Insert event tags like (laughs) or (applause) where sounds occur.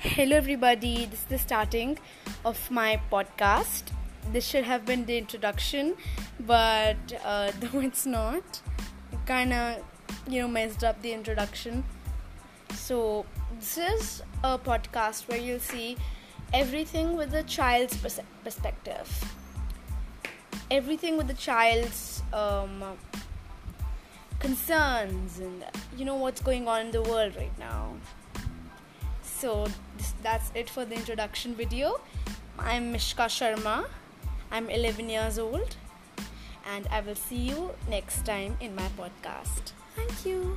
Hello, everybody. This is the starting of my podcast. This should have been the introduction, but uh, (laughs) though it's not, kind of, you know, messed up the introduction. So, this is a podcast where you'll see everything with the child's pers- perspective, everything with the child's um, concerns, and you know what's going on in the world right now so that's it for the introduction video. I'm mishka sharma. I'm 11 years old and i will see you next time in my podcast. Thank you